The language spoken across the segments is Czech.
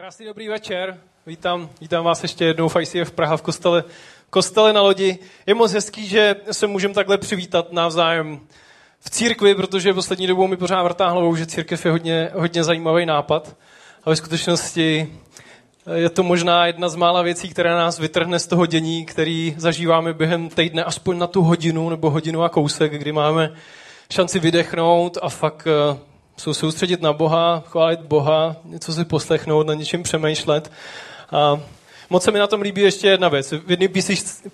Krásný dobrý večer. Vítám, vítám vás ještě jednou v ICF Praha v kostele, kostele na lodi. Je moc hezký, že se můžeme takhle přivítat navzájem v církvi, protože poslední dobou mi pořád vrtá hlavou, že církev je hodně, hodně zajímavý nápad. A ve skutečnosti je to možná jedna z mála věcí, která nás vytrhne z toho dění, který zažíváme během týdne aspoň na tu hodinu nebo hodinu a kousek, kdy máme šanci vydechnout a fakt eh, se soustředit na Boha, chválit Boha, něco si poslechnout, na něčem přemýšlet. A moc se mi na tom líbí ještě jedna věc. V jedné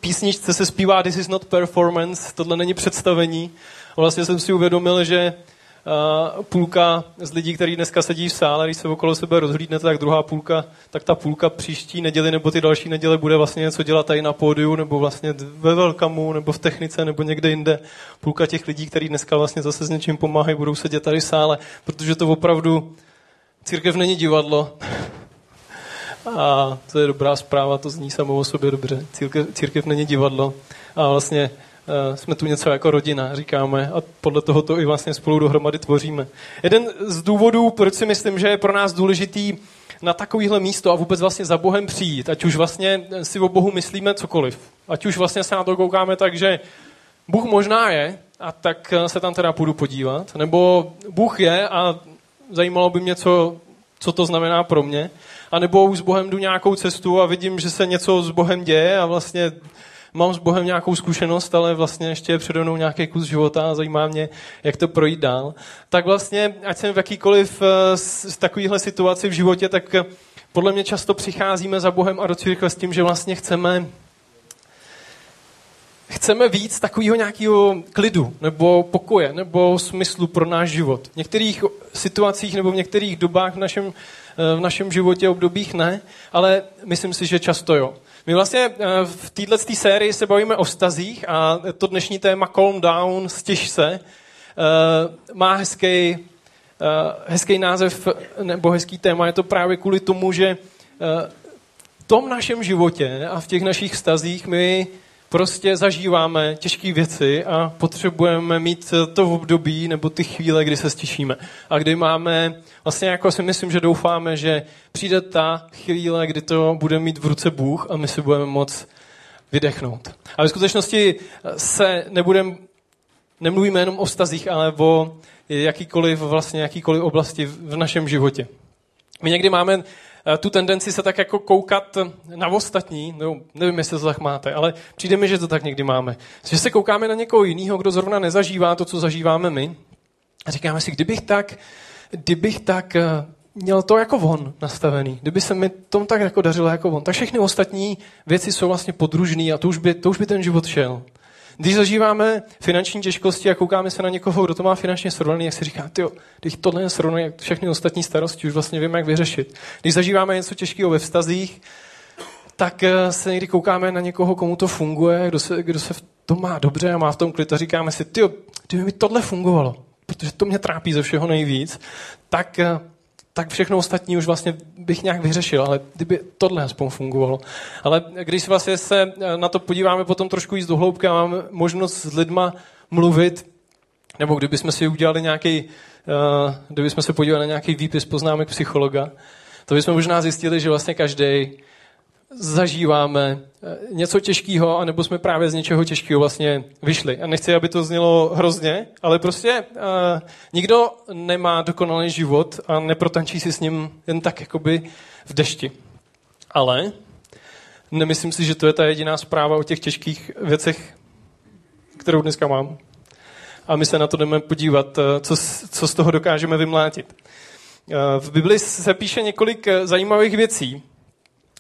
písničce se zpívá This is not performance, tohle není představení. A vlastně jsem si uvědomil, že půlka z lidí, kteří dneska sedí v sále, když se okolo sebe rozhlídnete, tak druhá půlka, tak ta půlka příští neděli nebo ty další neděle bude vlastně něco dělat tady na pódiu, nebo vlastně ve velkamu, nebo v technice, nebo někde jinde. Půlka těch lidí, kteří dneska vlastně zase s něčím pomáhají, budou sedět tady v sále, protože to opravdu církev není divadlo. A to je dobrá zpráva, to zní samo o sobě dobře. Církev, církev není divadlo. A vlastně Eh, jsme tu něco jako rodina, říkáme, a podle toho to i vlastně spolu dohromady tvoříme. Jeden z důvodů, proč si myslím, že je pro nás důležitý na takovýhle místo a vůbec vlastně za Bohem přijít, ať už vlastně si o Bohu myslíme cokoliv, ať už vlastně se na to koukáme tak, že Bůh možná je, a tak eh, se tam teda půjdu podívat, nebo Bůh je a zajímalo by mě, co, co to znamená pro mě, a nebo už s Bohem jdu nějakou cestu a vidím, že se něco s Bohem děje a vlastně mám s Bohem nějakou zkušenost, ale vlastně ještě je přede mnou nějaký kus života a zajímá mě, jak to projít dál. Tak vlastně, ať jsem v jakýkoliv eh, z takovéhle situaci v životě, tak eh, podle mě často přicházíme za Bohem a do církve s tím, že vlastně chceme chceme víc takového nějakého klidu, nebo pokoje, nebo smyslu pro náš život. V některých situacích nebo v některých dobách v našem, eh, v našem životě, obdobích ne, ale myslím si, že často jo. My vlastně eh, v této sérii se bavíme o stazích a to dnešní téma Calm Down, stěž se, eh, má hezký, eh, hezký název nebo hezký téma. Je to právě kvůli tomu, že v tom našem životě a v těch našich stazích my prostě zažíváme těžké věci a potřebujeme mít to v období nebo ty chvíle, kdy se stišíme. A kdy máme, vlastně jako si myslím, že doufáme, že přijde ta chvíle, kdy to bude mít v ruce Bůh a my si budeme moc vydechnout. A ve skutečnosti se nebudem, nemluvíme jenom o stazích, ale o jakýkoliv, vlastně jakýkoliv oblasti v našem životě. My někdy máme tu tendenci se tak jako koukat na ostatní, no, nevím, jestli to tak máte, ale přijde mi, že to tak někdy máme. Že se koukáme na někoho jiného, kdo zrovna nezažívá to, co zažíváme my. A říkáme si, kdybych tak, kdybych tak eh, měl to jako on nastavený, kdyby se mi tom tak jako dařilo jako on, tak všechny ostatní věci jsou vlastně podružný a to už by, to už by ten život šel. Když zažíváme finanční těžkosti a koukáme se na někoho, kdo to má finančně srovnaný, jak si říká, ty když tohle je srovnaný, jak všechny ostatní starosti už vlastně vím, jak vyřešit. Když zažíváme něco těžkého ve vztazích, tak eh, se někdy koukáme na někoho, komu to funguje, kdo se, kdo se v tom má dobře a má v tom klid a říkáme si, ty, kdyby mi tohle fungovalo, protože to mě trápí ze všeho nejvíc, tak eh, tak všechno ostatní už vlastně bych nějak vyřešil, ale kdyby tohle aspoň fungovalo. Ale když vlastně se na to podíváme potom trošku víc do hloubky a máme možnost s lidma mluvit, nebo kdybychom si udělali nějaký, uh, kdybychom se podívali na nějaký výpis poznámek psychologa, to bychom možná zjistili, že vlastně každý zažíváme eh, něco těžkého, anebo jsme právě z něčeho těžkého vlastně vyšli. A nechci, aby to znělo hrozně, ale prostě uh, nikdo nemá dokonalý život a neprotančí si s ním jen tak jakoby v dešti. Ale nemyslím si, že to je ta jediná zpráva o těch těžkých věcech, kterou dneska mám. A my se na to jdeme podívat, eh, co, co z toho dokážeme vymlátit. V Bibli se píše několik zajímavých věcí,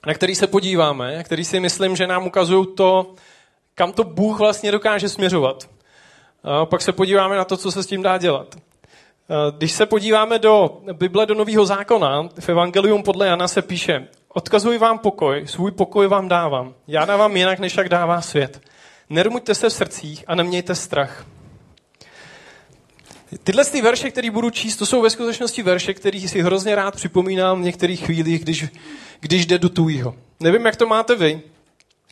na který se podíváme, který si myslím, že nám ukazují to, kam to Bůh vlastně dokáže směřovat. A pak se podíváme na to, co se s tím dá dělat. Když se podíváme do Bible, do Nového zákona, v Evangelium podle Jana se píše, odkazuji vám pokoj, svůj pokoj vám dávám. Já dávám jinak, než jak dává svět. Nermuďte se v srdcích a nemějte strach. Tyhle ty verše, které budu číst, to jsou ve skutečnosti verše, které si hrozně rád připomínám v některých chvílích, když, když jde do tujího. Nevím, jak to máte vy.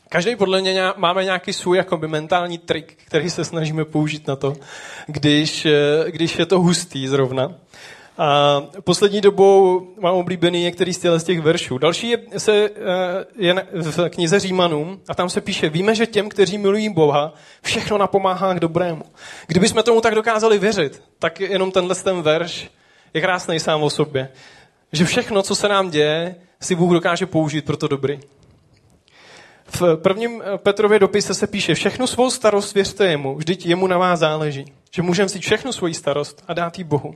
Každý podle mě máme nějaký svůj jakoby, mentální trik, který se snažíme použít na to, když, eh, když je to hustý zrovna. A poslední dobou mám oblíbený některý z těch veršů. Další je, se, eh, je v knize Římanům a tam se píše, víme, že těm, kteří milují Boha, všechno napomáhá k dobrému. Kdybychom tomu tak dokázali věřit, tak jenom tenhle ten verš je krásný sám o sobě. Že všechno, co se nám děje, si Bůh dokáže použít pro to dobrý. V prvním eh, Petrově dopise se píše, všechnu svou starost věřte jemu, vždyť jemu na vás záleží. Že můžeme si všechnu svoji starost a dát ji Bohu.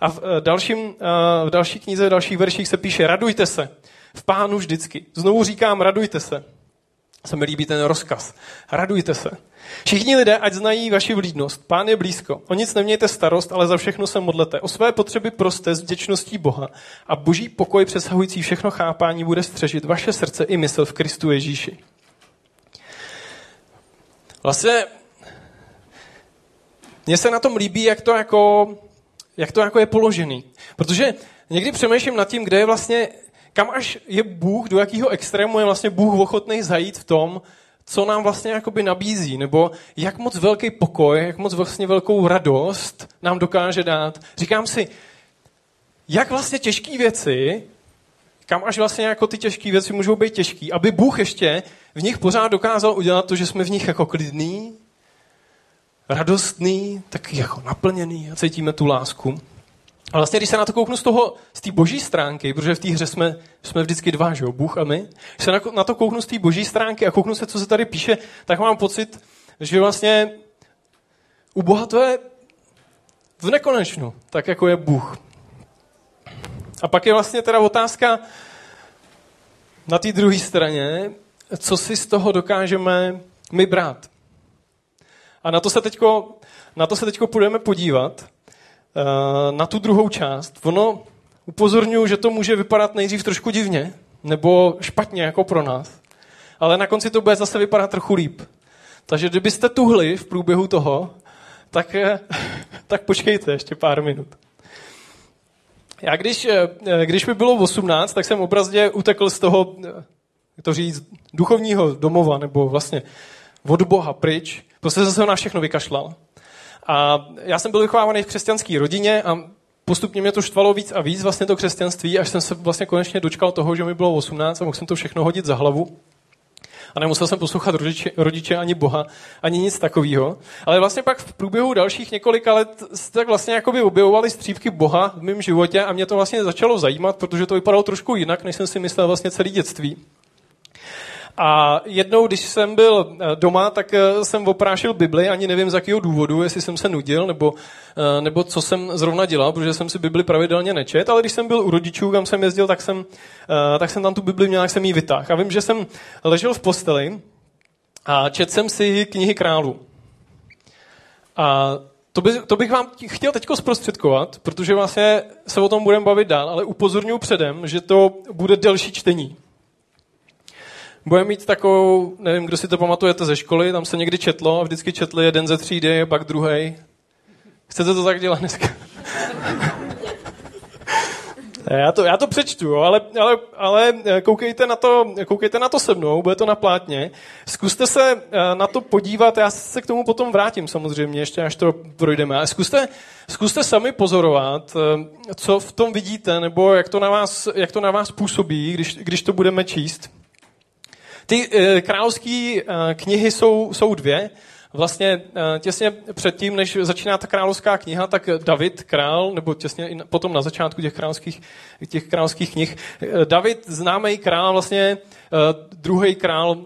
A v, eh, dalším, eh, v další knize, v dalších verších se píše, radujte se v pánu vždycky. Znovu říkám, radujte se. Se mi líbí ten rozkaz. Radujte se. Všichni lidé, ať znají vaši vlídnost. Pán je blízko. O nic nemějte starost, ale za všechno se modlete. O své potřeby proste s vděčností Boha a boží pokoj přesahující všechno chápání bude střežit vaše srdce i mysl v Kristu Ježíši. Vlastně mně se na tom líbí, jak to jako, jak to jako je položený. Protože někdy přemýšlím nad tím, kde je vlastně, kam až je Bůh, do jakého extrému je vlastně Bůh ochotný zajít v tom, co nám vlastně jakoby nabízí, nebo jak moc velký pokoj, jak moc vlastně velkou radost nám dokáže dát. Říkám si, jak vlastně těžké věci, kam až vlastně jako ty těžké věci můžou být těžké, aby Bůh ještě v nich pořád dokázal udělat to, že jsme v nich jako klidný, radostný, tak jako naplněný a cítíme tu lásku. A vlastně, když se na to kouknu z toho, z té boží stránky, protože v té hře jsme, jsme vždycky dva, že jo, Bůh a my, když se na to kouknu z té boží stránky a kouknu se, co se tady píše, tak mám pocit, že vlastně u Boha to je v nekonečnu, tak jako je Bůh. A pak je vlastně teda otázka na té druhé straně, co si z toho dokážeme my brát. A na to se teďko, na to se teďko půjdeme podívat, na tu druhou část. Ono upozorňuji, že to může vypadat nejdřív trošku divně, nebo špatně jako pro nás, ale na konci to bude zase vypadat trochu líp. Takže kdybyste tuhli v průběhu toho, tak, eh, tak počkejte ještě pár minut. Já když, eh, když mi bylo 18, tak jsem obrazně utekl z toho, jak to říct, duchovního domova, nebo vlastně od Boha pryč. Prostě jsem se na všechno vykašlal. A já jsem byl vychovávaný v křesťanské rodině a postupně mě to štvalo víc a víc vlastně to křesťanství, až jsem se vlastně konečně dočkal toho, že mi bylo 18 a mohl jsem to všechno hodit za hlavu. A nemusel jsem poslouchat rodiče, rodiče ani Boha, ani nic takového. Ale vlastně pak v průběhu dalších několika let tak vlastně jakoby objevovaly střípky Boha v mém životě a mě to vlastně začalo zajímat, protože to vypadalo trošku jinak, než jsem si myslel vlastně celý dětství. A jednou, když jsem byl eh, doma, tak eh, jsem oprášil Bibli, ani nevím z jakého důvodu, jestli jsem se nudil, nebo, eh, nebo co jsem zrovna dělal, protože jsem si Bibli pravidelně nečet, ale když jsem byl u rodičů, kam jsem jezdil, tak jsem, tak jsem tam tu Bibli měl, jak jsem ji vytáhl. A vím, že jsem ležel v posteli a četl jsem si knihy králů. A to, by, to bych vám chtěl teď zprostředkovat, protože vlastně se o tom budeme bavit dál, ale upozorňuji předem, že to bude delší čtení. Budeme mít takovou, nevím, kdo si to pamatujete ze školy, tam se někdy četlo vždycky četli jeden ze třídy, pak druhý. Chcete to tak dělat dneska? Já to, já to přečtu, ale, ale, ale eh, koukejte, na to, koukejte na to se mnou, bude to na plátně. Zkuste se eh, na to podívat, já se k tomu potom vrátím samozřejmě, ještě až to projdeme. Ale zkuste, zkuste sami pozorovat, eh, co v tom vidíte, nebo jak to na vás, jak to na vás působí, když, když to budeme číst. Ty e, královské e, knihy jsou, jsou dvě. Vlastně e, těsně předtím, než začíná ta královská kniha, tak David, král, nebo těsně potom na začátku těch královských, těch královských knih, David, známý král, vlastně druhý král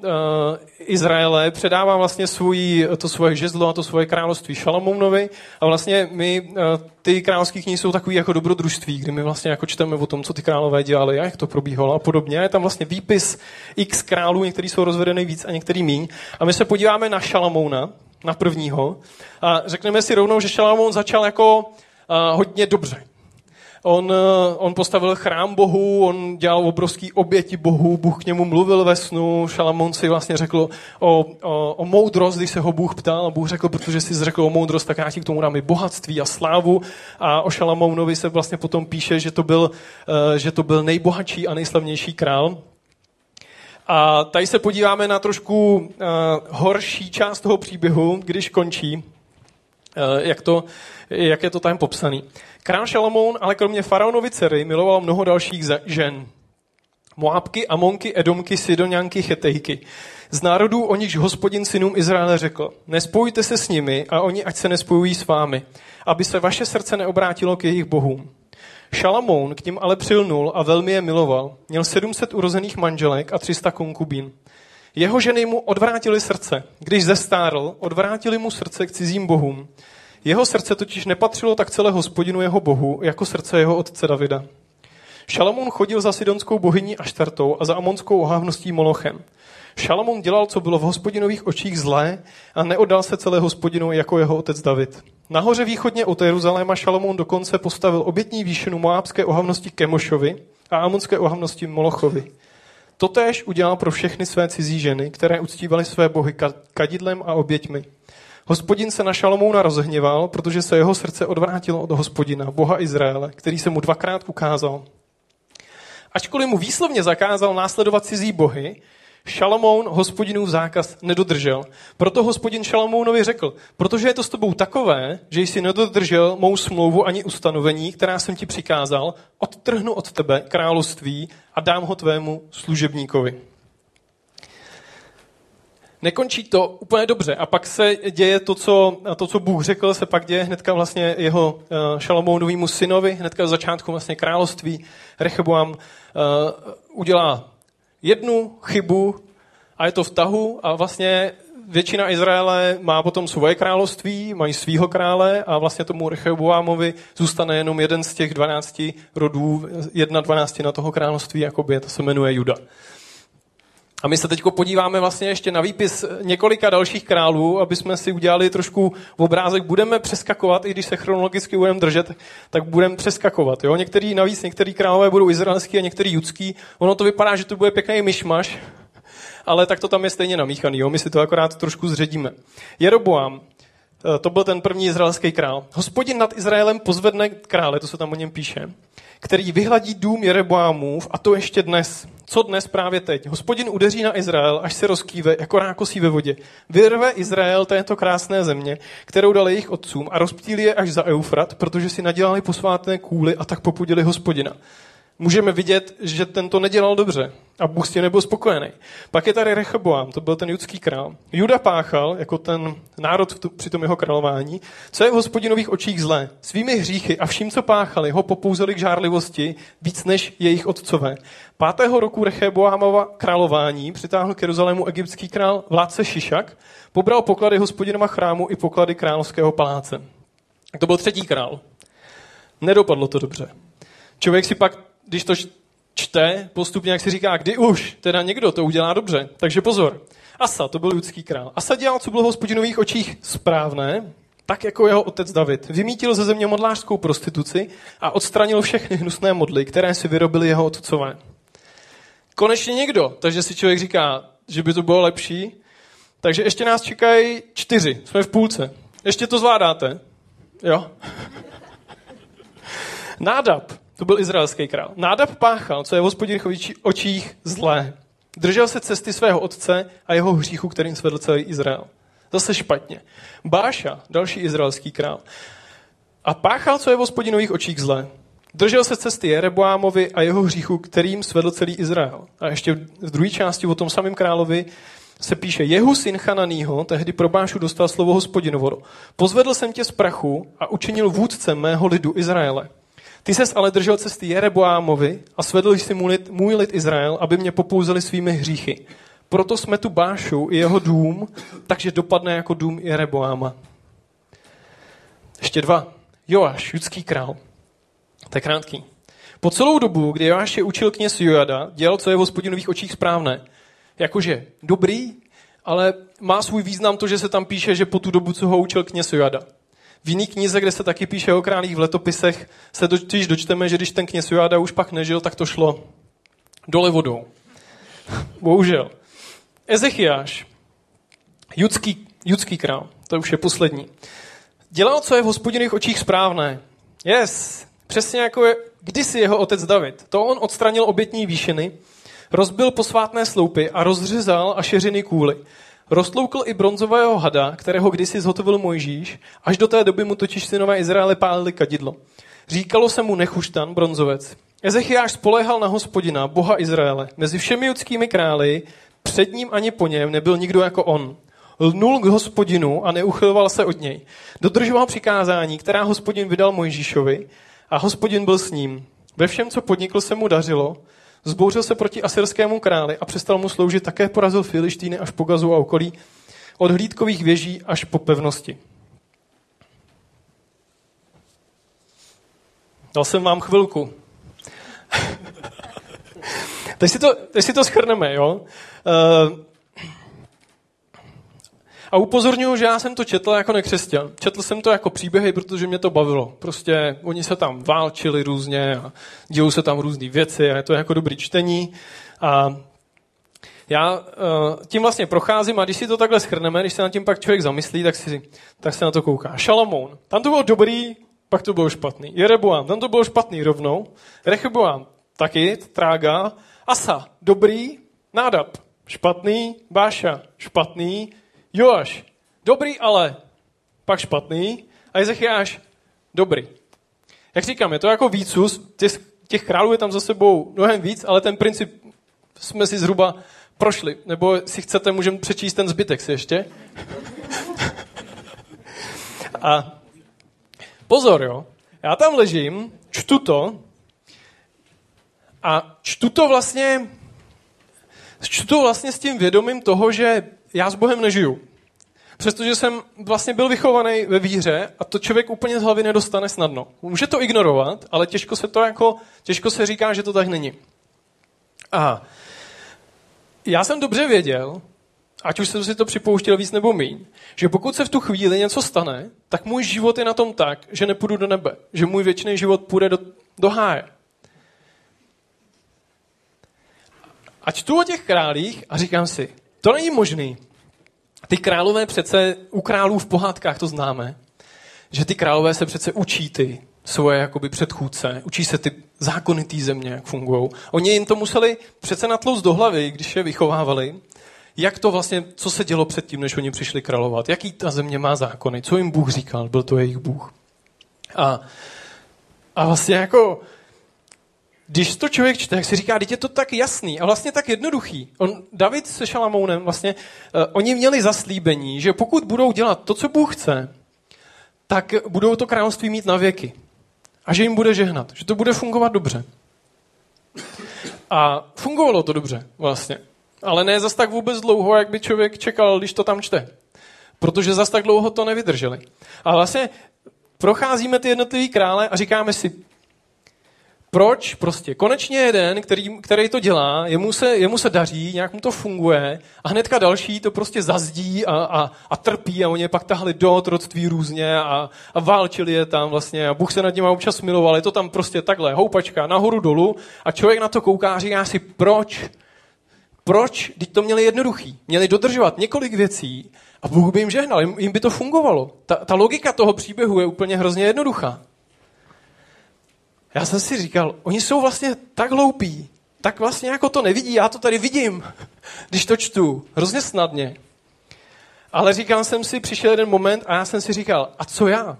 Izraele, předává vlastně svůj, to svoje žezlo a to svoje království Šalamounovi a vlastně my, ty královské knihy jsou takový jako dobrodružství, kdy my vlastně jako čteme o tom, co ty králové dělali a jak to probíhalo a podobně. A je tam vlastně výpis x králů, některý jsou rozvedený víc a některý míň. A my se podíváme na Šalamouna, na prvního a řekneme si rovnou, že Šalamoun začal jako hodně dobře. On, eh, on postavil chrám Bohu, on dělal obrovský oběti Bohu, Bůh k němu mluvil ve snu, Šalamón si vlastně řekl o, o, o moudrost, když se ho Bůh ptal Bůh řekl, protože jsi řekl o moudrost, tak já ti k tomu dám i bohatství a slávu a o Šalamounovi se vlastně potom píše, že to byl, eh, že to byl nejbohatší a nejslavnější král. A tady se podíváme na trošku uh, horší část toho příběhu, když končí, jak, to, jak je to tam popsaný. Král Šalamoun ale kromě faraonovi dcery miloval mnoho dalších žen. Moábky, Amonky, Edomky, Sidonianky, Chetejky. Z národů, o nichž hospodin synům Izraele řekl, nespojujte se s nimi a oni ať se nespojují s vámi, aby se vaše srdce neobrátilo k jejich bohům. Šalamoun k ním ale přilnul a velmi je miloval. Měl 700 urozených manželek a 300 konkubín. Jeho ženy mu odvrátili srdce. Když zestárl, odvrátili mu srdce k cizím bohům. Jeho srdce totiž nepatřilo tak celé hospodinu jeho bohu, jako srdce jeho otce Davida. Šalamoun chodil za sidonskou bohyní Aštartou a za amonskou ohávností Molochem. Šalamoun dělal, co bylo v hospodinových očích zlé a neoddal se celé hospodinu jako jeho otec David. Nahoře východně od Jeruzaléma Šalamoun dokonce postavil obětní výšinu moábské ohavnosti Kemošovi a amonské ohavnosti Molochovi. Totéž udělal pro všechny své cizí ženy, které uctívaly své bohy kadidlem a oběťmi. Hospodin se na Šalomouna rozhněval, protože se jeho srdce odvrátilo od hospodina, boha Izraele, který se mu dvakrát ukázal. Ačkoliv mu výslovně zakázal následovat cizí bohy, Šalamoun hospodinův zákaz nedodržel. Proto hospodin Šalamounovi řekl, protože je to s tebou takové, že jsi nedodržel mou smlouvu ani ustanovení, která jsem ti přikázal, odtrhnu od tebe království a dám ho tvému služebníkovi. Nekončí to úplně dobře a pak se děje to, co, to, co Bůh řekl, se pak děje hnedka vlastně jeho uh, Šalamounovému synovi, hnedka v začátku vlastně království. Rechoboam uh, udělá jednu chybu a je to v tahu a vlastně většina Izraele má potom svoje království, mají svýho krále a vlastně tomu Rechoboamovi zůstane jenom jeden z těch dvanácti rodů, jedna dvanácti na toho království, jakoby, to se jmenuje Juda. A my se teď podíváme vlastně ještě na výpis několika dalších králů, aby jsme si udělali trošku obrázek. Budeme přeskakovat, i když se chronologicky budeme držet, tak budeme přeskakovat. Jo? Některý, navíc některý králové budou izraelský a některý judský. Ono to vypadá, že to bude pěkný myšmaš, ale tak to tam je stejně namíchaný. Jo? My si to akorát trošku zředíme. Jeroboam, to byl ten první izraelský král. Hospodin nad Izraelem pozvedne krále, to se tam o něm píše který vyhladí dům Jereboámův a to ještě dnes. Co dnes právě teď? Hospodin udeří na Izrael, až se rozkýve, jako rákosí ve vodě. Vyrve Izrael této krásné země, kterou dali jejich otcům a rozptýlí je až za Eufrat, protože si nadělali posvátné kůly a tak popudili hospodina můžeme vidět, že ten to nedělal dobře a Bůh s tím nebyl spokojený. Pak je tady Rechoboam, to byl ten judský král. Juda páchal, jako ten národ při tom jeho králování, co je v hospodinových očích zlé. Svými hříchy a vším, co páchali, ho popouzeli k žárlivosti víc než jejich otcové. Pátého roku Rechoboamova králování přitáhl k Jeruzalému egyptský král vládce Šišak, pobral poklady hospodinova chrámu i poklady královského paláce. To byl třetí král. Nedopadlo to dobře. Člověk si pak když to čte postupně, jak si říká, kdy už, teda někdo to udělá dobře. Takže pozor. Asa, to byl lidský král. Asa dělal, co bylo v hospodinových očích správné, tak jako jeho otec David. Vymítil ze země modlářskou prostituci a odstranil všechny hnusné modly, které si vyrobili jeho otcové. Konečně někdo, takže si člověk říká, že by to bylo lepší. Takže ještě nás čekají čtyři, jsme v půlce. Ještě to zvládáte? Jo? Nádab. To byl izraelský král. Nádab páchal, co je v hospodinových očích zlé. Držel se cesty svého otce a jeho hříchu, kterým svedl celý Izrael. Zase špatně. Báša, další izraelský král. A páchal, co je v hospodinových očích zlé. Držel se cesty Jereboámovi a jeho hříchu, kterým svedl celý Izrael. A ještě v druhé části o tom samém královi se píše, Jehu syn Chananýho tehdy pro Bášu dostal slovo hospodinovo. Pozvedl jsem tě z prachu a učinil vůdcem mého lidu Izraele. Ty ses ale držel cesty Jereboámovi a svedl jsi můj lid, můj lid Izrael, aby mě popouzeli svými hříchy. Proto jsme tu Bášu i jeho dům, takže dopadne jako dům Jereboáma. Ještě dva. Joáš, judský král. To je krátký. Po celou dobu, kdy Joáš je učil kněz Jojada, dělal, co je v hospodinových očích správné. Jakože dobrý, ale má svůj význam to, že se tam píše, že po tu dobu, co ho učil kněz Jojada. V jiný knize, kde se taky píše o králích v letopisech, se totiž dočteme, že když ten kněz Joáda už pak nežil, tak to šlo dole vodou. Bohužel. Ezechiáš, judský, judský král, to už je poslední. Dělal, co je v hospodinových očích správné. Yes, přesně jako je kdysi jeho otec David. To on odstranil obětní výšiny, rozbil posvátné sloupy a rozřezal a šeřiny kůly. Roztloukl i bronzového hada, kterého kdysi zhotovil Mojžíš, až do té doby mu totiž synové Izraele pálili kadidlo. Říkalo se mu Nechuštan, bronzovec. Ezechiáš spolehal na hospodina, boha Izraele. Mezi všemi judskými králi, před ním ani po něm nebyl nikdo jako on. Lnul k hospodinu a neuchyloval se od něj. Dodržoval přikázání, která hospodin vydal Mojžíšovi a hospodin byl s ním. Ve všem, co podnikl, se mu dařilo. Zbouřil se proti asyrskému králi a přestal mu sloužit. Také porazil Filištýny až po Gazu a okolí, od hlídkových věží až po pevnosti. Dal jsem vám chvilku. teď, si to, teď si to schrneme, jo? Uh, a upozorňuji, že já jsem to četl jako nekřesťan. Četl jsem to jako příběhy, protože mě to bavilo. Prostě oni se tam válčili různě a dějou se tam různé věci a je to jako dobrý čtení. A já uh, tím vlastně procházím a když si to takhle schrneme, když se na tím pak člověk zamyslí, tak, si, tak se na to kouká. Šalamoun. Tam to bylo dobrý, pak to bylo špatný. Jerebuám, tam to bylo špatný rovnou. Rechoboám, taky, trága. Asa, dobrý. Nádab, špatný. Báša, špatný. Joáš, dobrý, ale pak špatný. A Ezechiáš, dobrý. Jak říkám, je to jako výcus, těch, těch králů je tam za sebou mnohem víc, ale ten princip jsme si zhruba prošli. Nebo si chcete, můžeme přečíst ten zbytek si ještě. A pozor, jo, já tam ležím, čtu to a čtu to vlastně, čtu to vlastně s tím vědomím toho, že já s Bohem nežiju. Přestože jsem vlastně byl vychovaný ve víře a to člověk úplně z hlavy nedostane snadno. Může to ignorovat, ale těžko se to jako, těžko se říká, že to tak není. A já jsem dobře věděl, ať už jsem si to připouštěl víc nebo míň, že pokud se v tu chvíli něco stane, tak můj život je na tom tak, že nepůjdu do nebe, že můj věčný život půjde do, do háje. A čtu o těch králích a říkám si, to není možný. Ty králové přece, u králů v pohádkách to známe, že ty králové se přece učí ty svoje jakoby předchůdce, učí se ty zákony té země, jak fungují. Oni jim to museli přece natloust do hlavy, když je vychovávali, jak to vlastně, co se dělo předtím, než oni přišli královat, jaký ta země má zákony, co jim Bůh říkal, byl to jejich Bůh. A, a vlastně jako když to člověk čte, tak si říká, teď je to tak jasný a vlastně tak jednoduchý. On, David se Šalamounem vlastně, uh, oni měli zaslíbení, že pokud budou dělat to, co Bůh chce, tak budou to království mít na věky. A že jim bude žehnat, že to bude fungovat dobře. A fungovalo to dobře vlastně. Ale ne zas tak vůbec dlouho, jak by člověk čekal, když to tam čte. Protože zas tak dlouho to nevydrželi. A vlastně procházíme ty jednotlivý krále a říkáme si, proč prostě konečně jeden, který, který to dělá, jemu se, jemu se daří, nějak mu to funguje a hnedka další to prostě zazdí a, a, a trpí a oni je pak tahli do otroctví různě a, a válčili je tam vlastně a Bůh se nad nimi občas miloval, je to tam prostě takhle, houpačka, nahoru dolů a člověk na to kouká a říká si, proč? Proč? Teď to měli jednoduchý. Měli dodržovat několik věcí a Bůh by jim žehnal, jim, jim by to fungovalo. Ta, ta logika toho příběhu je úplně hrozně jednoduchá. Já jsem si říkal, oni jsou vlastně tak hloupí, tak vlastně jako to nevidí, já to tady vidím, když to čtu, hrozně snadně. Ale říkal jsem si, přišel jeden moment a já jsem si říkal, a co já?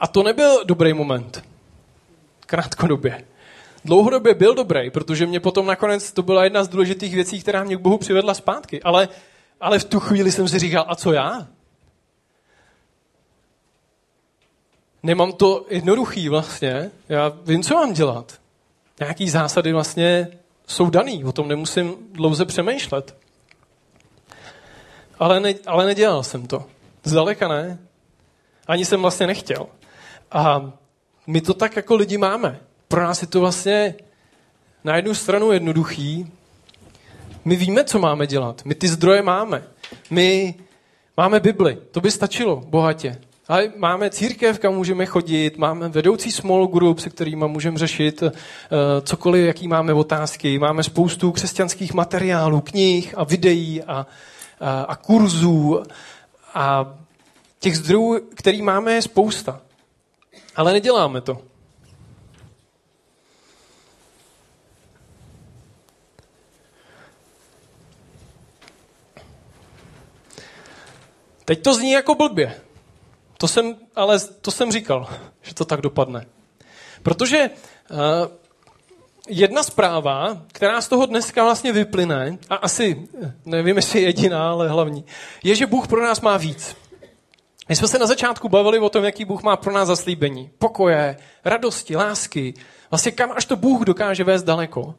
A to nebyl dobrý moment. Krátkodobě. Dlouhodobě byl dobrý, protože mě potom nakonec to byla jedna z důležitých věcí, která mě k Bohu přivedla zpátky. Ale, ale v tu chvíli jsem si říkal, a co já? Nemám to jednoduchý vlastně. Já vím, co mám dělat. Nějaký zásady vlastně jsou daný, o tom nemusím dlouze přemýšlet. Ale, ne, ale nedělal jsem to. Zdaleka ne. Ani jsem vlastně nechtěl. A my to tak jako lidi máme. Pro nás je to vlastně na jednu stranu jednoduchý. My víme, co máme dělat. My ty zdroje máme. My máme Bibli. To by stačilo bohatě. Ale máme církev, kam můžeme chodit, máme vedoucí small group, se kterými můžeme řešit uh, cokoliv, jaký máme otázky. Máme spoustu křesťanských materiálů, knih a videí a, a, a kurzů. A těch zdrojů, který máme, je spousta. Ale neděláme to. Teď to zní jako blbě. To jsem, ale to jsem říkal, že to tak dopadne. Protože uh, jedna zpráva, která z toho dneska vlastně vyplyne, a asi, nevím, jestli jediná, ale hlavní, je, že Bůh pro nás má víc. My jsme se na začátku bavili o tom, jaký Bůh má pro nás zaslíbení. Pokoje, radosti, lásky. Vlastně kam až to Bůh dokáže vést daleko.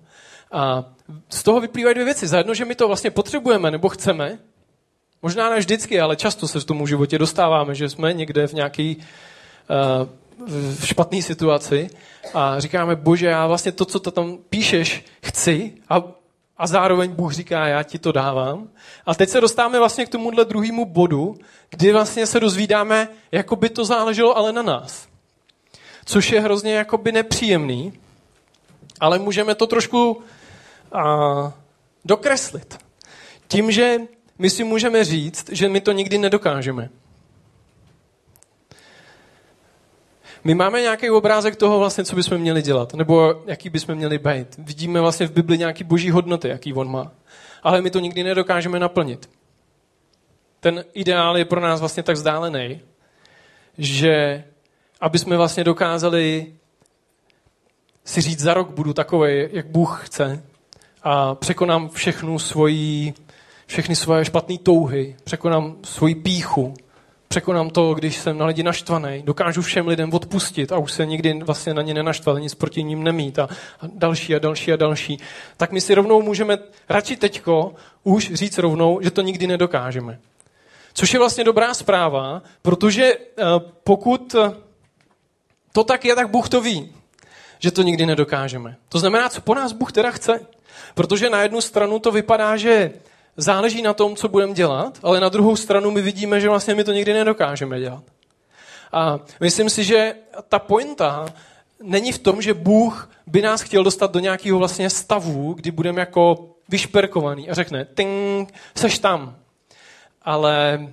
A z toho vyplývají dvě věci. Za jedno, že my to vlastně potřebujeme nebo chceme, možná ne vždycky, ale často se v tom životě dostáváme, že jsme někde v nějaký uh, v špatné situaci a říkáme, bože, já vlastně to, co to tam píšeš, chci a, a zároveň Bůh říká, já ti to dávám. A teď se dostáváme vlastně k tomuhle druhému bodu, kdy vlastně se dozvídáme, jako by to záleželo ale na nás. Což je hrozně jakoby nepříjemný, ale můžeme to trošku a, dokreslit. Tím, že my si můžeme říct, že my to nikdy nedokážeme. My máme nějaký obrázek toho vlastně, co bychom měli dělat, nebo jaký bychom měli být. Vidíme vlastně v Bibli nějaký boží hodnoty, jaký on má. Ale my to nikdy nedokážeme naplnit. Ten ideál je pro nás vlastně tak vzdálený, že aby jsme vlastně dokázali si říct, za rok budu takový, jak Bůh chce a překonám všechnu svoji, všechny svoje špatné touhy, překonám svoji píchu, překonám to, když jsem na lidi naštvaný, dokážu všem lidem odpustit a už se nikdy vlastně na ně nenaštval, nic proti ním nemít a, a další a další a další, tak my si rovnou můžeme radši teďko už říct rovnou, že to nikdy nedokážeme. Což je vlastně dobrá zpráva, protože eh, pokud to tak je, tak Bůh to ví, že to nikdy nedokážeme. To znamená, co po nás Bůh teda chce. Protože na jednu stranu to vypadá, že záleží na tom, co budeme dělat, ale na druhou stranu my vidíme, že vlastně my to nikdy nedokážeme dělat. A myslím si, že ta pointa není v tom, že Bůh by nás chtěl dostat do nějakého vlastně stavu, kdy budeme jako vyšperkovaný a řekne, ting, seš tam. Ale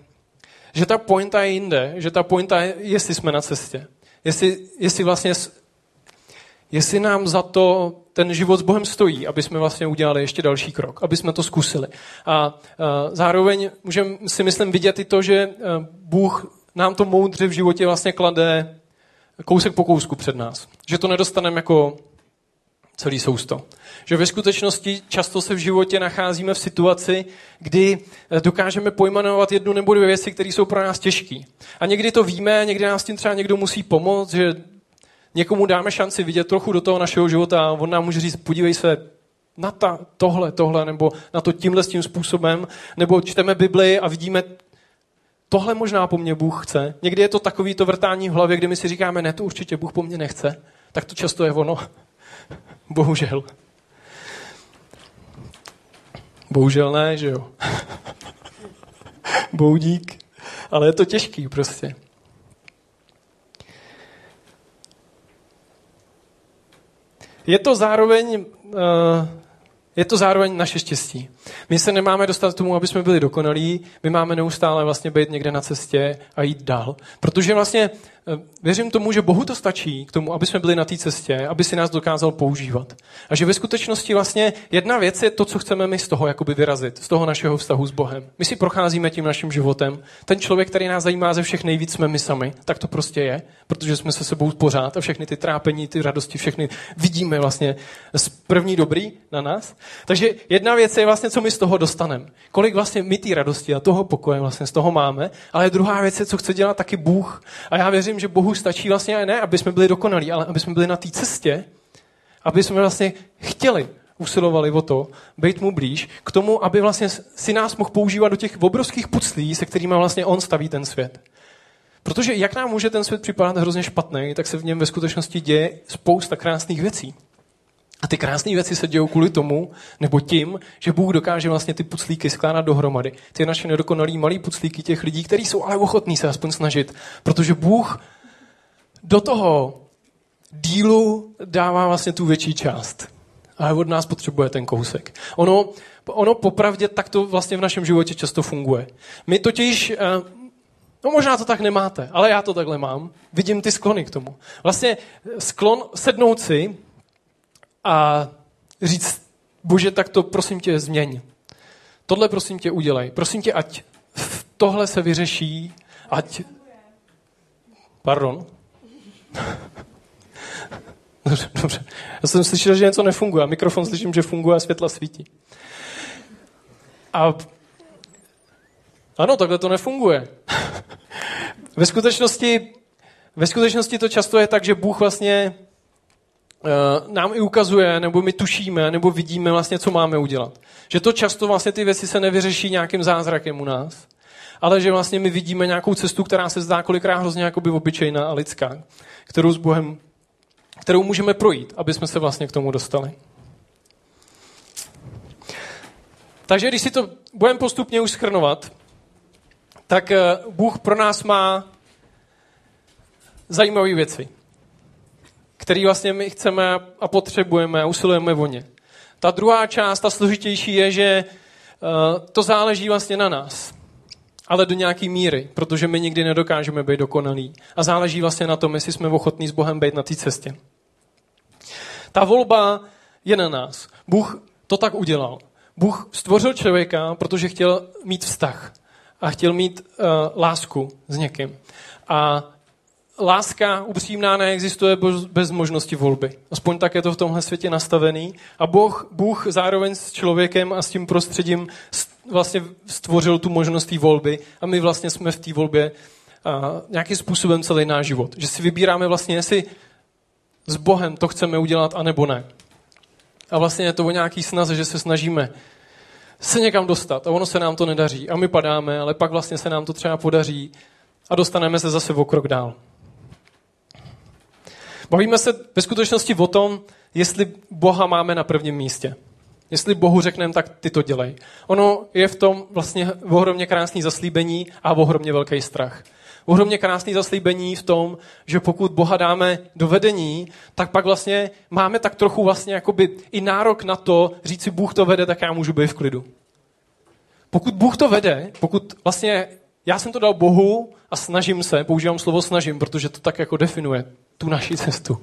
že ta pointa je jinde, že ta pointa je, jestli jsme na cestě. Jestli, jestli vlastně jestli nám za to ten život s Bohem stojí, aby jsme vlastně udělali ještě další krok, aby jsme to zkusili. A, zároveň můžeme si myslím vidět i to, že e, Bůh nám to moudře v životě vlastně klade kousek po kousku před nás. Že to nedostaneme jako celý sousto. Že ve skutečnosti často se v životě nacházíme v situaci, kdy e, dokážeme pojmenovat jednu nebo dvě věci, které jsou pro nás těžké. A někdy to víme, někdy nás tím třeba někdo musí pomoct, že někomu dáme šanci vidět trochu do toho našeho života a on nám může říct, podívej se, na ta, tohle, tohle, nebo na to tímhle s tím způsobem, nebo čteme Bibli a vidíme, tohle možná po mně Bůh chce. Někdy je to takový to vrtání v hlavě, kdy my si říkáme, ne, to určitě Bůh po mně nechce. Tak to často je ono. Bohužel. Bohužel ne, že jo. Boudík. Ale je to těžký prostě. Je to zároveň, uh, je to zároveň naše štěstí. My se nemáme dostat k tomu, aby jsme byli dokonalí, my máme neustále vlastně být někde na cestě a jít dál. Protože vlastně Eh, věřím tomu, že Bohu to stačí k tomu, aby jsme byli na té cestě, aby si nás dokázal používat. A že ve skutečnosti vlastně jedna věc je to, co chceme my z toho jakoby vyrazit, z toho našeho vztahu s Bohem. My si procházíme tím naším životem. Ten člověk, který nás zajímá ze všech nejvíc, jsme my sami. Tak to prostě je, protože jsme se sebou pořád a všechny ty trápení, ty radosti, všechny vidíme vlastně z první dobrý na nás. Takže jedna věc je vlastně, co my z toho dostaneme. Kolik vlastně my ty radosti a toho pokoje vlastně z toho máme, ale druhá věc je, co chce dělat taky Bůh. A já věřím, že Bohu stačí vlastně ne, aby jsme byli dokonalí, ale aby jsme byli na té cestě, aby jsme vlastně chtěli, usilovali o to, být mu blíž, k tomu, aby vlastně si nás mohl používat do těch obrovských puclí, se kterými vlastně on staví ten svět. Protože jak nám může ten svět připadat hrozně špatný, tak se v něm ve skutečnosti děje spousta krásných věcí. A ty krásné věci se dějou kvůli tomu, nebo tím, že Bůh dokáže vlastně ty puclíky skládat dohromady. Ty naše nedokonalý malý puclíky těch lidí, kteří jsou ale ochotní se aspoň snažit. Protože Bůh do toho dílu dává vlastně tu větší část. Ale od nás potřebuje ten kousek. Ono, ono popravdě tak to vlastně v našem životě často funguje. My totiž, eh, no možná to tak nemáte, ale já to takhle mám. Vidím ty sklony k tomu. Vlastně sklon sednout si a říct, bože, tak to prosím tě změň. Tohle prosím tě udělej. Prosím tě, ať tohle se vyřeší, ať Pardon. dobře, dobře. Já jsem slyšel, že něco nefunguje. Mikrofon slyším, že funguje a světla svítí. A ano, takhle to nefunguje. ve, skutečnosti, ve skutečnosti to často je tak, že Bůh vlastně nám i ukazuje, nebo my tušíme, nebo vidíme vlastně, co máme udělat. Že to často vlastně ty věci se nevyřeší nějakým zázrakem u nás, ale že vlastně my vidíme nějakou cestu, která se zdá kolikrát hrozně jakoby obyčejná a lidská, kterou s Bohem, kterou můžeme projít, aby jsme se vlastně k tomu dostali. Takže když si to budeme postupně už schrnovat, tak eh, Bůh pro nás má zajímavé věci, které vlastně my chceme a potřebujeme a usilujeme o ně. Ta druhá část, ta složitější, je, že eh, to záleží vlastně na nás. Ale do nějaké míry, protože my nikdy nedokážeme být dokonalí. A záleží vlastně na tom, jestli jsme ochotní s Bohem být na té cestě. Ta volba je na nás. Bůh to tak udělal. Bůh stvořil člověka, protože chtěl mít vztah a chtěl mít uh, lásku s někým. A láska upřímná neexistuje bez možnosti volby. Aspoň tak je to v tomhle světě nastavený. A Bůh, Bůh zároveň s člověkem a s tím prostředím vlastně stvořil tu možnost té volby a my vlastně jsme v té volbě a, nějakým způsobem celý náš život. Že si vybíráme vlastně, jestli s Bohem to chceme udělat, anebo ne. A vlastně je to o nějaký snaze, že se snažíme se někam dostat a ono se nám to nedaří a my padáme, ale pak vlastně se nám to třeba podaří a dostaneme se zase o krok dál. Bavíme se ve skutečnosti o tom, jestli Boha máme na prvním místě. Jestli Bohu řekneme, tak ty to dělej. Ono je v tom vlastně ohromně krásný zaslíbení a ohromně velký strach. Ohromně krásný zaslíbení v tom, že pokud Boha dáme do vedení, tak pak vlastně máme tak trochu vlastně jakoby i nárok na to říct si, Bůh to vede, tak já můžu být v klidu. Pokud Bůh to vede, pokud vlastně já jsem to dal Bohu a snažím se, používám slovo snažím, protože to tak jako definuje tu naši cestu.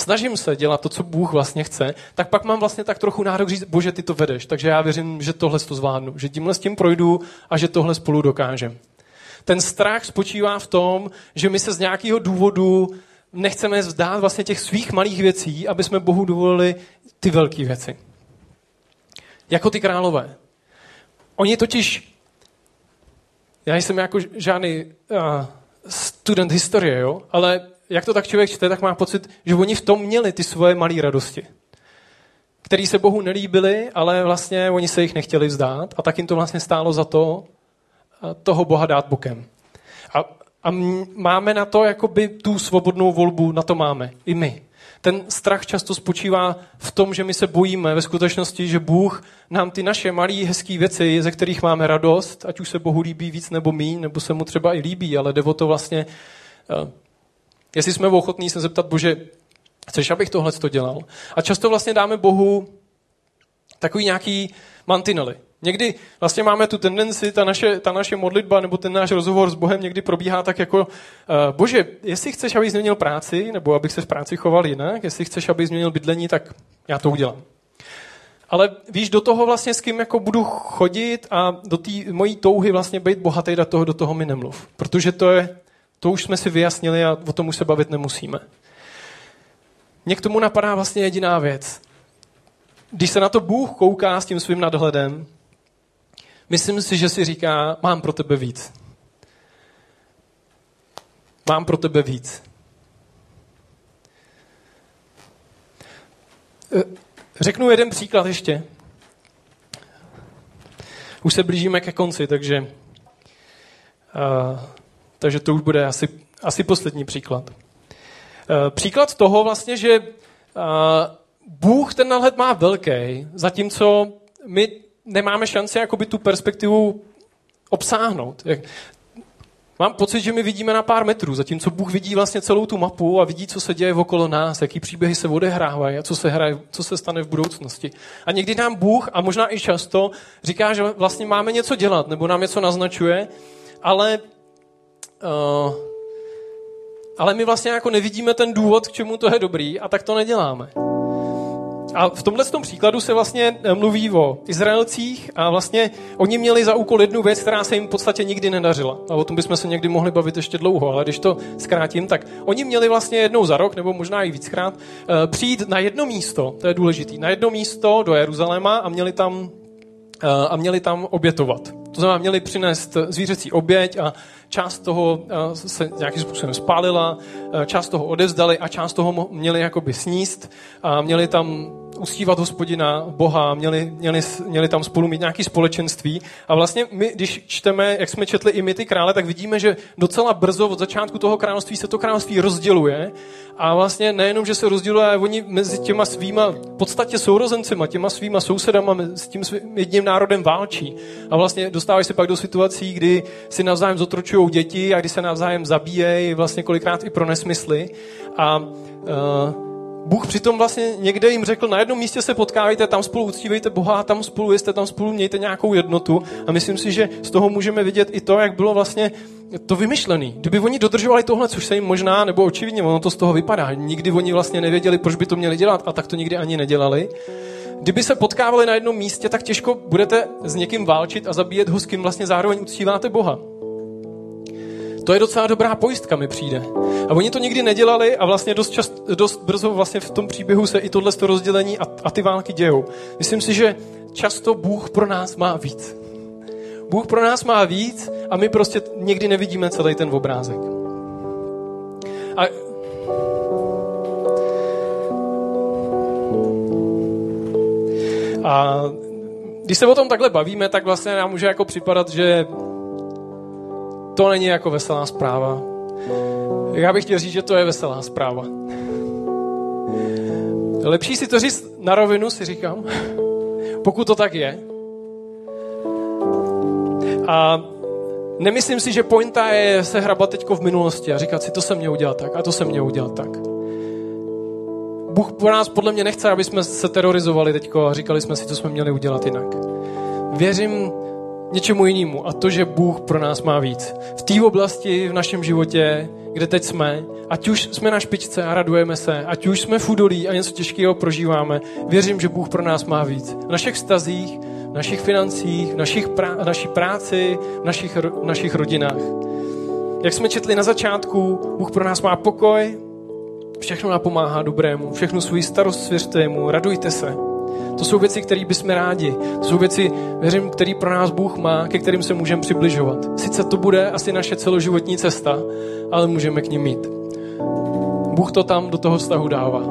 Snažím se dělat to, co Bůh vlastně chce, tak pak mám vlastně tak trochu nárok říct, bože, ty to vedeš, takže já věřím, že tohle to zvládnu, že tímhle s tím projdu a že tohle spolu dokážem. Ten strach spočívá v tom, že my se z nějakého důvodu nechceme vzdát vlastně těch svých malých věcí, aby jsme Bohu dovolili ty velké věci. Jako ty králové. Oni totiž, já jsem jako žádný uh, student historie, jo, ale jak to tak člověk čte, tak má pocit, že oni v tom měli ty svoje malé radosti, které se Bohu nelíbily, ale vlastně oni se jich nechtěli vzdát a tak jim to vlastně stálo za to, toho Boha dát bokem. A, a máme na to jakoby tu svobodnou volbu, na to máme. I my. Ten strach často spočívá v tom, že my se bojíme ve skutečnosti, že Bůh nám ty naše malé hezké věci, ze kterých máme radost, ať už se Bohu líbí víc nebo míň, nebo se mu třeba i líbí, ale jde o to vlastně, eh, jestli jsme ochotní se zeptat, Bože, chceš, abych tohle to dělal? A často vlastně dáme Bohu takový nějaký mantinely. Někdy vlastně máme tu tendenci, ta naše, ta naše modlitba nebo ten náš rozhovor s Bohem někdy probíhá tak jako, uh, bože, jestli chceš, abych změnil práci, nebo abych se v práci choval jinak, jestli chceš, abych změnil bydlení, tak já to udělám. Ale víš, do toho vlastně s kým jako budu chodit a do té mojí touhy vlastně být bohatý, do toho, do toho mi nemluv. Protože to je, to už jsme si vyjasnili a o tom už se bavit nemusíme. Mně k tomu napadá vlastně jediná věc. Když se na to Bůh kouká s tím svým nadhledem, Myslím si, že si říká, mám pro tebe víc. Mám pro tebe víc. Eh, řeknu jeden příklad ještě. Už se blížíme ke konci, takže, uh, takže to už bude asi, asi poslední příklad. Uh, příklad toho vlastně, že uh, Bůh ten náhled má velký, zatímco my nemáme šanci jakoby tu perspektivu obsáhnout. Mám pocit, že my vidíme na pár metrů, zatímco Bůh vidí vlastně celou tu mapu a vidí, co se děje okolo nás, jaký příběhy se odehrávají a co se, hraje, co se stane v budoucnosti. A někdy nám Bůh, a možná i často, říká, že vlastně máme něco dělat, nebo nám něco naznačuje, ale, uh, ale my vlastně jako nevidíme ten důvod, k čemu to je dobrý a tak to neděláme. a v tomhle tom příkladu se vlastně eh, mluví o Izraelcích a vlastně oni měli za úkol jednu věc, která se jim v podstatě nikdy nedařila. A o tom bychom se někdy mohli bavit ještě dlouho, ale když to zkrátím, tak oni měli vlastně jednou za rok, nebo možná i víckrát, eh, přijít na jedno místo, to je důležité, na jedno místo do Jeruzaléma a měli tam, eh, a měli tam obětovat. To znamená, měli přinést zvířecí oběť a část toho se nějakým způsobem spálila, část toho odevzdali a část toho měli jakoby sníst a měli tam uctívat hospodina, Boha, měli, měli, měli tam spolu mít nějaké společenství. A vlastně my, když čteme, jak jsme četli i my ty krále, tak vidíme, že docela brzo od začátku toho království se to království rozděluje. A vlastně nejenom, že se rozděluje, ale oni mezi těma svýma v podstatě sourozencima, těma svýma sousedama, s tím svým jedním národem válčí. A vlastně dostávají se pak do situací, kdy si navzájem zotročují děti a kdy se navzájem zabíjejí, vlastně kolikrát i pro nesmysly. A uh, Bůh přitom vlastně někde jim řekl, na jednom místě se potkávejte, tam spolu uctívejte Boha, tam spolu jste, tam spolu mějte nějakou jednotu. A myslím si, že z toho můžeme vidět i to, jak bylo vlastně to vymyšlený. Kdyby oni dodržovali tohle, což se jim možná, nebo očividně, ono to z toho vypadá, nikdy oni vlastně nevěděli, proč by to měli dělat a tak to nikdy ani nedělali. Kdyby se potkávali na jednom místě, tak těžko budete s někým válčit a zabíjet ho, s kým vlastně zároveň uctíváte Boha. To je docela dobrá pojistka, mi přijde. A oni to nikdy nedělali a vlastně dost, čast, dost brzo vlastně v tom příběhu se i tohle rozdělení a, a ty války dějou. Myslím si, že často Bůh pro nás má víc. Bůh pro nás má víc a my prostě někdy nevidíme celý ten obrázek. A A když se o tom takhle bavíme, tak vlastně nám může jako připadat, že to není jako veselá zpráva. Já bych chtěl říct, že to je veselá zpráva. Lepší si to říct na rovinu, si říkám, pokud to tak je. A nemyslím si, že pointa je se hrabat teďko v minulosti a říkat si, to jsem měl udělat tak a to jsem měl udělat tak. Bůh po nás podle mě nechce, aby jsme se terorizovali teďko a říkali jsme si, co jsme měli udělat jinak. Věřím, něčemu jinému a to, že Bůh pro nás má víc. V té oblasti v našem životě, kde teď jsme, ať už jsme na špičce a radujeme se, ať už jsme fudolí a něco těžkého prožíváme, věřím, že Bůh pro nás má víc. V našich vztazích, v našich financích, v našich prá- v naší práci, v našich, v našich rodinách. Jak jsme četli na začátku, Bůh pro nás má pokoj, všechno napomáhá dobrému, všechno svůj starost svěřte mu, radujte se. To jsou věci, které bychom rádi. To jsou věci, věřím, které pro nás Bůh má, ke kterým se můžeme přibližovat. Sice to bude asi naše celoživotní cesta, ale můžeme k ní mít. Bůh to tam do toho vztahu dává.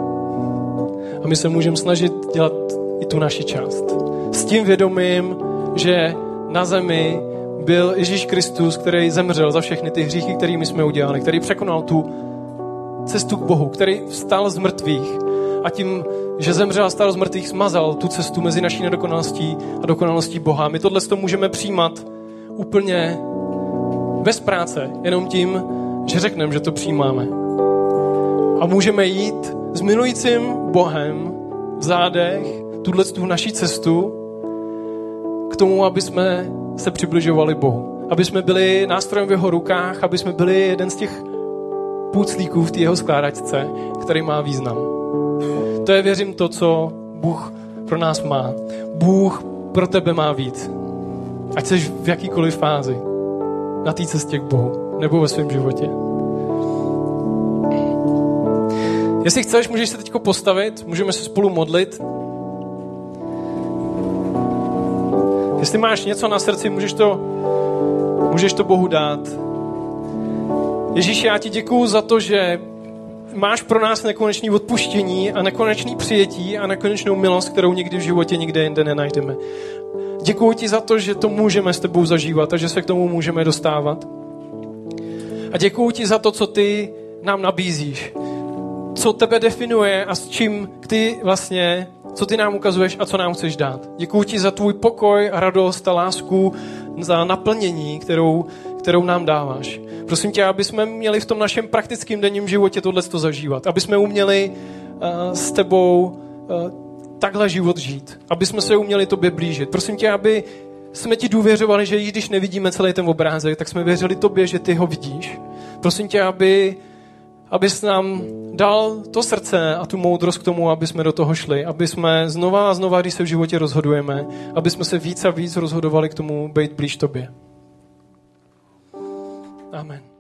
A my se můžeme snažit dělat i tu naši část. S tím vědomím, že na zemi byl Ježíš Kristus, který zemřel za všechny ty hříchy, kterými jsme udělali, který překonal tu cestu k Bohu, který vstal z mrtvých a tím že zemřel a stal z mrtvých, smazal tu cestu mezi naší nedokonalostí a dokonalostí Boha. My tohle to můžeme přijímat úplně bez práce, jenom tím, že řekneme, že to přijímáme. A můžeme jít s milujícím Bohem v zádech tuhle tu naší cestu k tomu, aby jsme se přibližovali Bohu. Aby jsme byli nástrojem v jeho rukách, aby jsme byli jeden z těch půclíků v té jeho skládačce, který má význam. To je, věřím, to, co Bůh pro nás má. Bůh pro tebe má víc. Ať jsi v jakýkoliv fázi na té cestě k Bohu nebo ve svém životě. Jestli chceš, můžeš se teď postavit, můžeme se spolu modlit. Jestli máš něco na srdci, můžeš to, můžeš to Bohu dát. Ježíš, já ti děkuju za to, že máš pro nás nekonečný odpuštění a nekonečný přijetí a nekonečnou milost, kterou nikdy v životě nikde jinde nenajdeme. Děkuji ti za to, že to můžeme s tebou zažívat a že se k tomu můžeme dostávat. A děkuji ti za to, co ty nám nabízíš. Co tebe definuje a s čím ty vlastně, co ty nám ukazuješ a co nám chceš dát. Děkuji ti za tvůj pokoj radost a lásku, za naplnění, kterou, kterou nám dáváš. Prosím tě, aby jsme měli v tom našem praktickém denním životě tohle zažívat. Aby jsme uměli uh, s tebou uh, takhle život žít. Aby jsme se uměli tobě blížit. Prosím tě, aby jsme ti důvěřovali, že i když nevidíme celý ten obrázek, tak jsme věřili tobě, že ty ho vidíš. Prosím tě, aby, abys nám dal to srdce a tu moudrost k tomu, aby jsme do toho šli, aby jsme znova a znova, když se v životě rozhodujeme, aby jsme se víc a víc rozhodovali k tomu být blíž tobě. Amen.